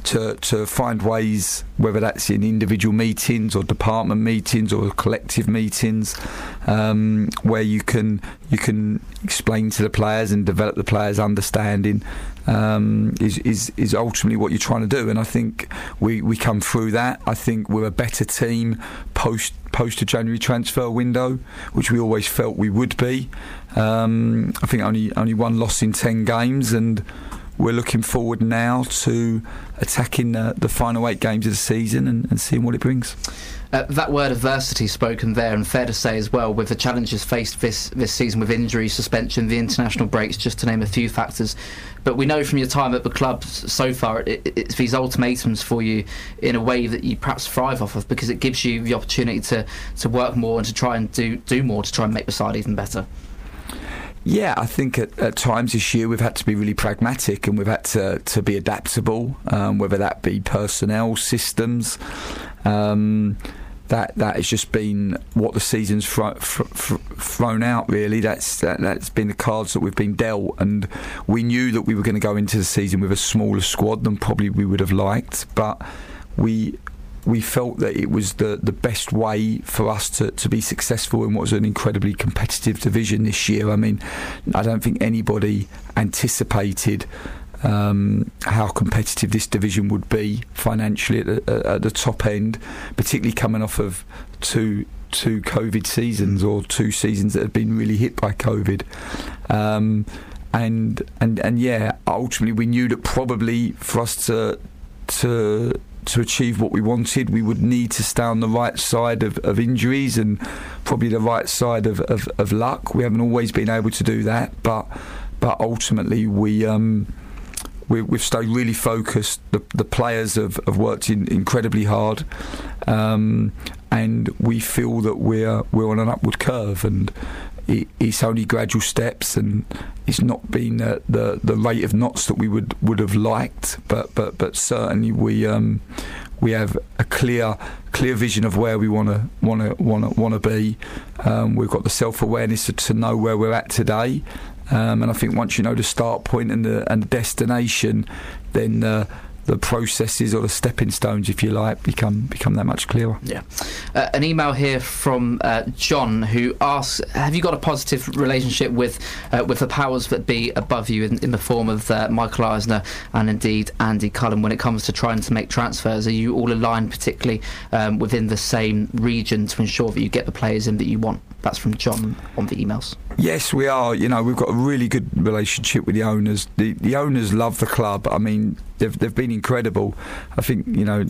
to to find ways, whether that's in individual meetings or department meetings or collective meetings, um, where you can you can explain to the players and develop the players' understanding um, is, is is ultimately what you're trying to do. And I think we, we come through that. I think we're a better team post post a January transfer window, which we always felt we would be. Um, I think only only one loss in ten games, and we're looking forward now to attacking the, the final eight games of the season and, and seeing what it brings. Uh, that word adversity spoken there, and fair to say as well, with the challenges faced this this season with injury, suspension, the international breaks, just to name a few factors. But we know from your time at the club so far, it, it's these ultimatums for you in a way that you perhaps thrive off of because it gives you the opportunity to, to work more and to try and do do more to try and make the side even better. Yeah, I think at, at, times this year we've had to be really pragmatic and we've had to, to be adaptable, um, whether that be personnel, systems. Um, that that has just been what the season's fr- fr- fr- thrown out. Really, that's that, has been the cards that we've been dealt, and we knew that we were going to go into the season with a smaller squad than probably we would have liked, but we we felt that it was the, the best way for us to, to be successful in what was an incredibly competitive division this year. I mean, I don't think anybody anticipated um, how competitive this division would be financially at the, at the top end, particularly coming off of two two COVID seasons or two seasons that have been really hit by COVID. Um, and and and yeah, ultimately we knew that probably for us to to to achieve what we wanted, we would need to stay on the right side of, of injuries and probably the right side of, of, of luck. We haven't always been able to do that, but but ultimately we um, we, have stayed really focused. The, the players have, have worked in, incredibly hard, um, and we feel that we're we're on an upward curve, and it, it's only gradual steps, and it's not been the, the, the rate of knots that we would, would have liked, but but but certainly we um, we have a clear clear vision of where we want to want to want to want to be. Um, we've got the self awareness to, to know where we're at today, um, and I think once you know the start point and the and the destination, then uh, the processes or the stepping stones, if you like, become become that much clearer. Yeah. Uh, an email here from uh, John who asks, "Have you got a positive relationship with uh, with the powers that be above you in, in the form of uh, Michael Eisner and indeed Andy Cullen when it comes to trying to make transfers? Are you all aligned, particularly um, within the same region, to ensure that you get the players in that you want?" That's from John on the emails. Yes, we are. You know, we've got a really good relationship with the owners. The the owners love the club. I mean, they've they've been incredible. I think you know,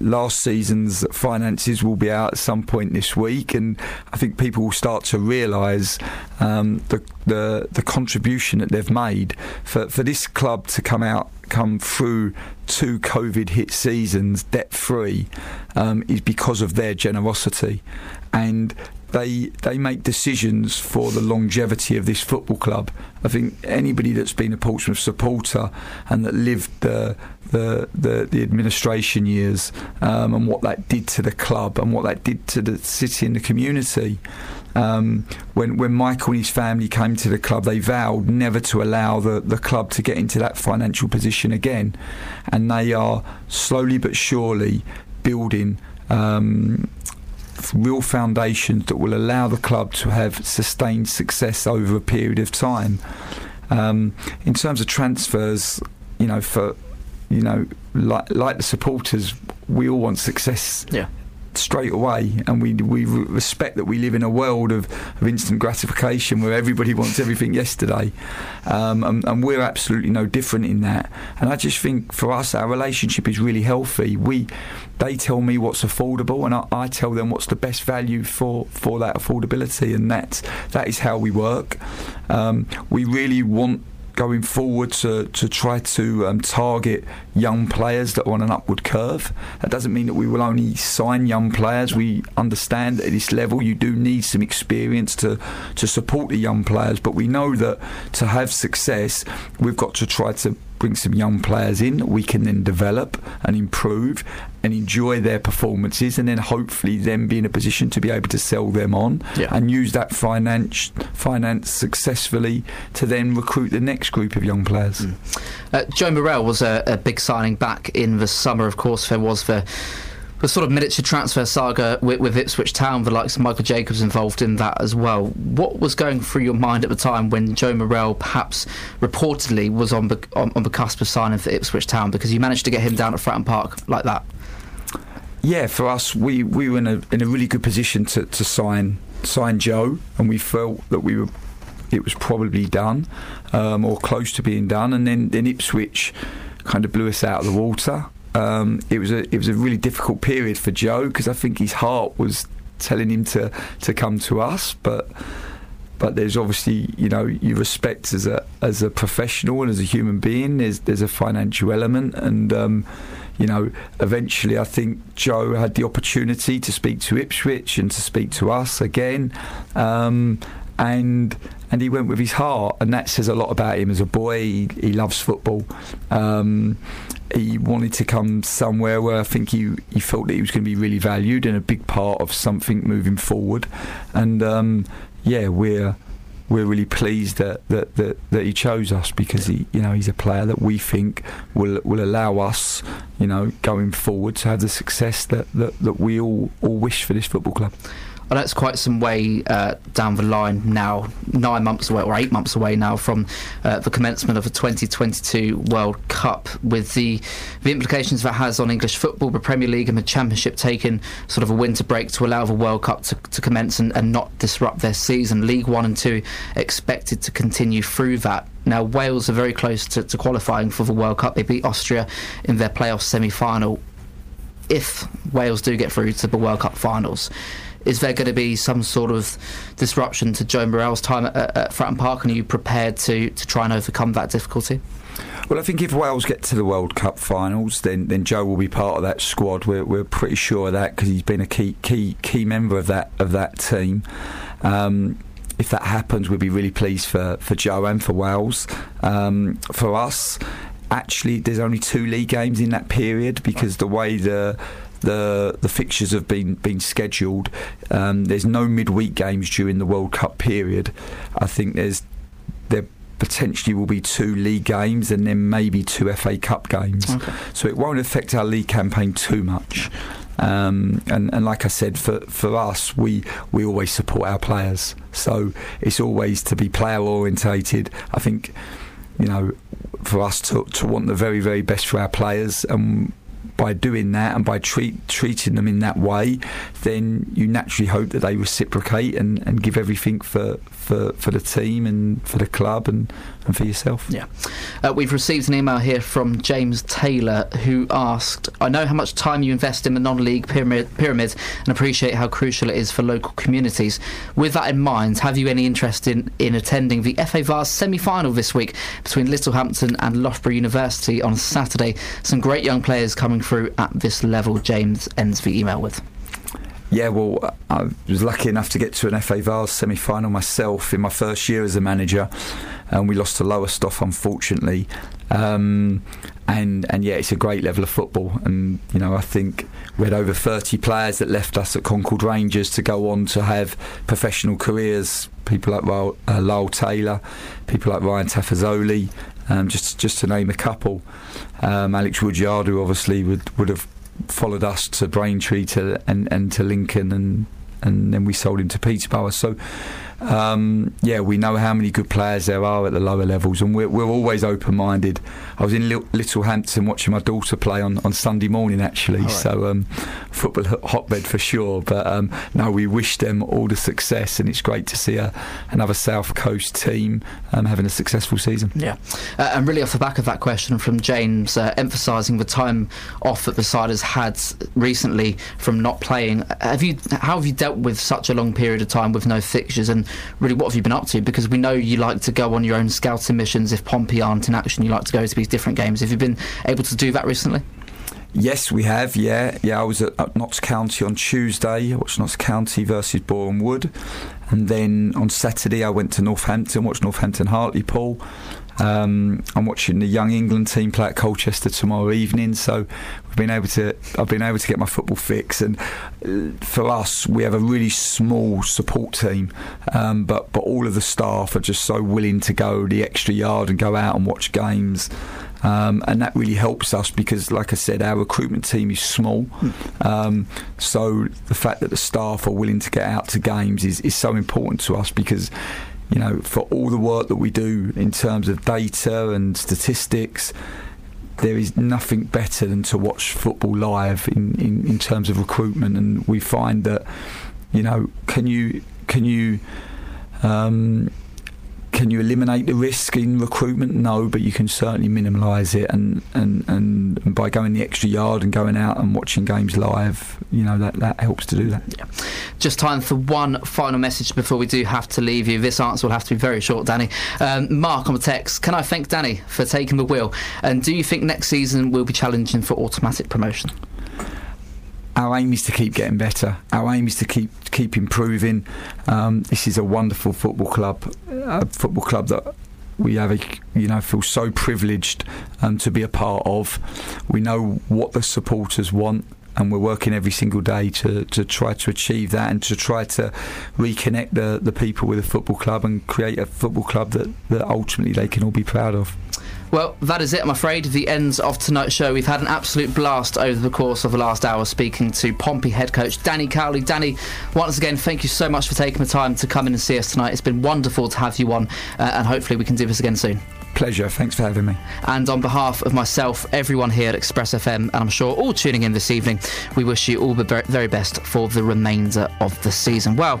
last season's finances will be out at some point this week, and I think people will start to realise um, the the the contribution that they've made for for this club to come out come through two COVID hit seasons debt free um, is because of their generosity and they they make decisions for the longevity of this football club. I think anybody that's been a Portsmouth supporter and that lived the the the, the administration years um, and what that did to the club and what that did to the city and the community. Um, when when Michael and his family came to the club, they vowed never to allow the, the club to get into that financial position again, and they are slowly but surely building um, real foundations that will allow the club to have sustained success over a period of time. Um, in terms of transfers, you know, for you know, like like the supporters, we all want success. Yeah straight away, and we we respect that we live in a world of, of instant gratification where everybody wants everything yesterday, um, and, and, we're absolutely no different in that. And I just think for us, our relationship is really healthy. We they tell me what's affordable, and I, I tell them what's the best value for for that affordability, and that that is how we work. Um, we really want going forward to, to try to um, target young players that are on an upward curve. That doesn't mean that we will only sign young players. We understand that at this level you do need some experience to, to support the young players, but we know that to have success, we've got to try to bring some young players in we can then develop and improve and enjoy their performances and then hopefully then be in a position to be able to sell them on yeah. and use that finance finance successfully to then recruit the next group of young players. Mm. Uh, Joe Morrell was a, a big signing back in the summer of course there was the the sort of miniature transfer saga with, with, Ipswich Town, the likes of Michael Jacobs involved in that as well. What was going through your mind at the time when Joe Morrell perhaps reportedly was on the, on, on the cusp of signing for Ipswich Town because you managed to get him down at Fratton Park like that? Yeah, for us, we, we were in a in a really good position to, to sign sign Joe, and we felt that we were it was probably done um, or close to being done, and then then Ipswich kind of blew us out of the water um, it was a it was a really difficult period for Joe because I think his heart was telling him to to come to us, but but there's obviously you know you respect as a as a professional and as a human being. There's there's a financial element, and um, you know eventually I think Joe had the opportunity to speak to Ipswich and to speak to us again, um, and and he went with his heart, and that says a lot about him as a boy. He, he loves football. Um, he wanted to come somewhere where I think he, he felt that he was going to be really valued and a big part of something moving forward. And um, yeah, we're we're really pleased that, that, that, that he chose us because he you know he's a player that we think will will allow us you know going forward to have the success that, that, that we all all wish for this football club. I it's quite some way uh, down the line now, nine months away or eight months away now from uh, the commencement of the 2022 World Cup, with the the implications that has on English football, the Premier League and the Championship taking sort of a winter break to allow the World Cup to, to commence and, and not disrupt their season. League One and Two expected to continue through that. Now, Wales are very close to, to, qualifying for the World Cup. They beat Austria in their playoff semi final. If Wales do get through to the World Cup finals, is there going to be some sort of disruption to Joe Morrell's time at, at Fratton Park, and are you prepared to, to try and overcome that difficulty? Well, I think if Wales get to the World Cup finals, then, then Joe will be part of that squad. We're, we're pretty sure of that because he's been a key key key member of that of that team. Um, if that happens, we'd be really pleased for, for Joe and for Wales. Um, for us, actually, there's only two league games in that period because the way the the the fixtures have been been scheduled. Um, there's no midweek games during the World Cup period. I think there's there potentially will be two league games and then maybe two FA Cup games. Okay. So it won't affect our league campaign too much. Um, and, and like I said, for, for us, we, we always support our players. So it's always to be player orientated. I think, you know, for us to, to want the very, very best for our players. And by doing that and by treat, treating them in that way, then you naturally hope that they reciprocate and, and give everything for, for, for the team and for the club and, and for yourself. Yeah. Uh, we've received an email here from James Taylor who asked I know how much time you invest in the non league pyramid, pyramid and appreciate how crucial it is for local communities. With that in mind, have you any interest in, in attending the FA Vase semi final this week between Littlehampton and Loughborough University on Saturday? Some great young players coming through at this level, James ends the email with. Yeah, well, I was lucky enough to get to an FA Vase semi final myself in my first year as a manager, and we lost to Lowestoft, unfortunately. Um, and and yeah, it's a great level of football, and you know I think we had over 30 players that left us at Concord Rangers to go on to have professional careers. People like Lyle, uh, Lyle Taylor, people like Ryan Tafazolli, um, just just to name a couple. Um, Alex Woodyard, who obviously would would have followed us to Braintree to and, and to Lincoln and and then we sold him to Peterborough. So um, yeah, we know how many good players there are at the lower levels, and we're, we're always open minded. I was in Littlehampton watching my daughter play on, on Sunday morning, actually, right. so um, football hotbed for sure. But um, no, we wish them all the success, and it's great to see a, another South Coast team um, having a successful season. Yeah, uh, and really off the back of that question from James, uh, emphasising the time off that the side has had recently from not playing, have you how have you dealt with such a long period of time with no fixtures and really what have you been up to? Because we know you like to go on your own scouting missions. If Pompey aren't in action, you like to go to these different games. Have you been able to do that recently? Yes, we have. Yeah, yeah. I was at, at Notts County on Tuesday. I watched Notts County versus Boreham Wood, and then on Saturday I went to Northampton, watched Northampton Hartlepool, um, I'm watching the young England team play at Colchester tomorrow evening, so we've been able to. I've been able to get my football fix, and uh, for us, we have a really small support team, um, but but all of the staff are just so willing to go the extra yard and go out and watch games. Um, and that really helps us because, like I said, our recruitment team is small. Um, so the fact that the staff are willing to get out to games is, is so important to us because you know, for all the work that we do in terms of data and statistics, there is nothing better than to watch football live in, in, in terms of recruitment. And we find that, you know, can you can you um, can you eliminate the risk in recruitment? No, but you can certainly minimise it, and, and, and by going the extra yard and going out and watching games live, you know that that helps to do that. Yeah. Just time for one final message before we do have to leave you. This answer will have to be very short, Danny. Um, Mark on the text. Can I thank Danny for taking the wheel? And do you think next season will be challenging for automatic promotion? Our aim is to keep getting better. Our aim is to keep keep improving. Um, this is a wonderful football club, a football club that we have a, you know feel so privileged um, to be a part of. We know what the supporters want. And we're working every single day to, to try to achieve that and to try to reconnect the, the people with the football club and create a football club that, that ultimately they can all be proud of. Well, that is it, I'm afraid. The ends of tonight's show. We've had an absolute blast over the course of the last hour speaking to Pompey head coach Danny Cowley. Danny, once again, thank you so much for taking the time to come in and see us tonight. It's been wonderful to have you on, uh, and hopefully we can do this again soon. Pleasure. Thanks for having me. And on behalf of myself, everyone here at Express FM, and I'm sure all tuning in this evening, we wish you all the very best for the remainder of the season. Well,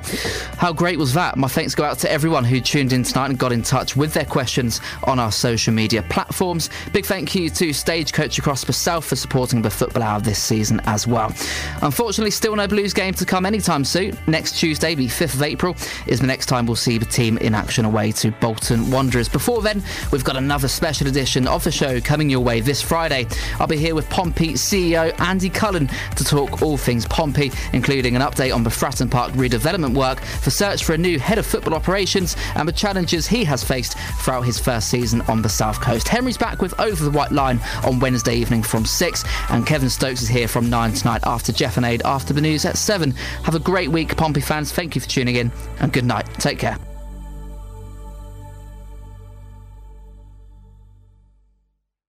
how great was that? My thanks go out to everyone who tuned in tonight and got in touch with their questions on our social media platforms. Big thank you to Stagecoach across the South for supporting the Football Hour this season as well. Unfortunately, still no Blues game to come anytime soon. Next Tuesday, the 5th of April, is the next time we'll see the team in action away to Bolton Wanderers. Before then, we've got another special edition of the show coming your way this Friday. I'll be here with Pompey CEO Andy Cullen to talk all things Pompey, including an update on the Fratton Park redevelopment work, the search for a new head of football operations, and the challenges he has faced throughout his first season on the South Coast. Henry's back with Over the White Line on Wednesday evening from 6, and Kevin Stokes is here from 9 tonight after Jeff and Aid after the news at 7. Have a great week, Pompey fans. Thank you for tuning in, and good night. Take care.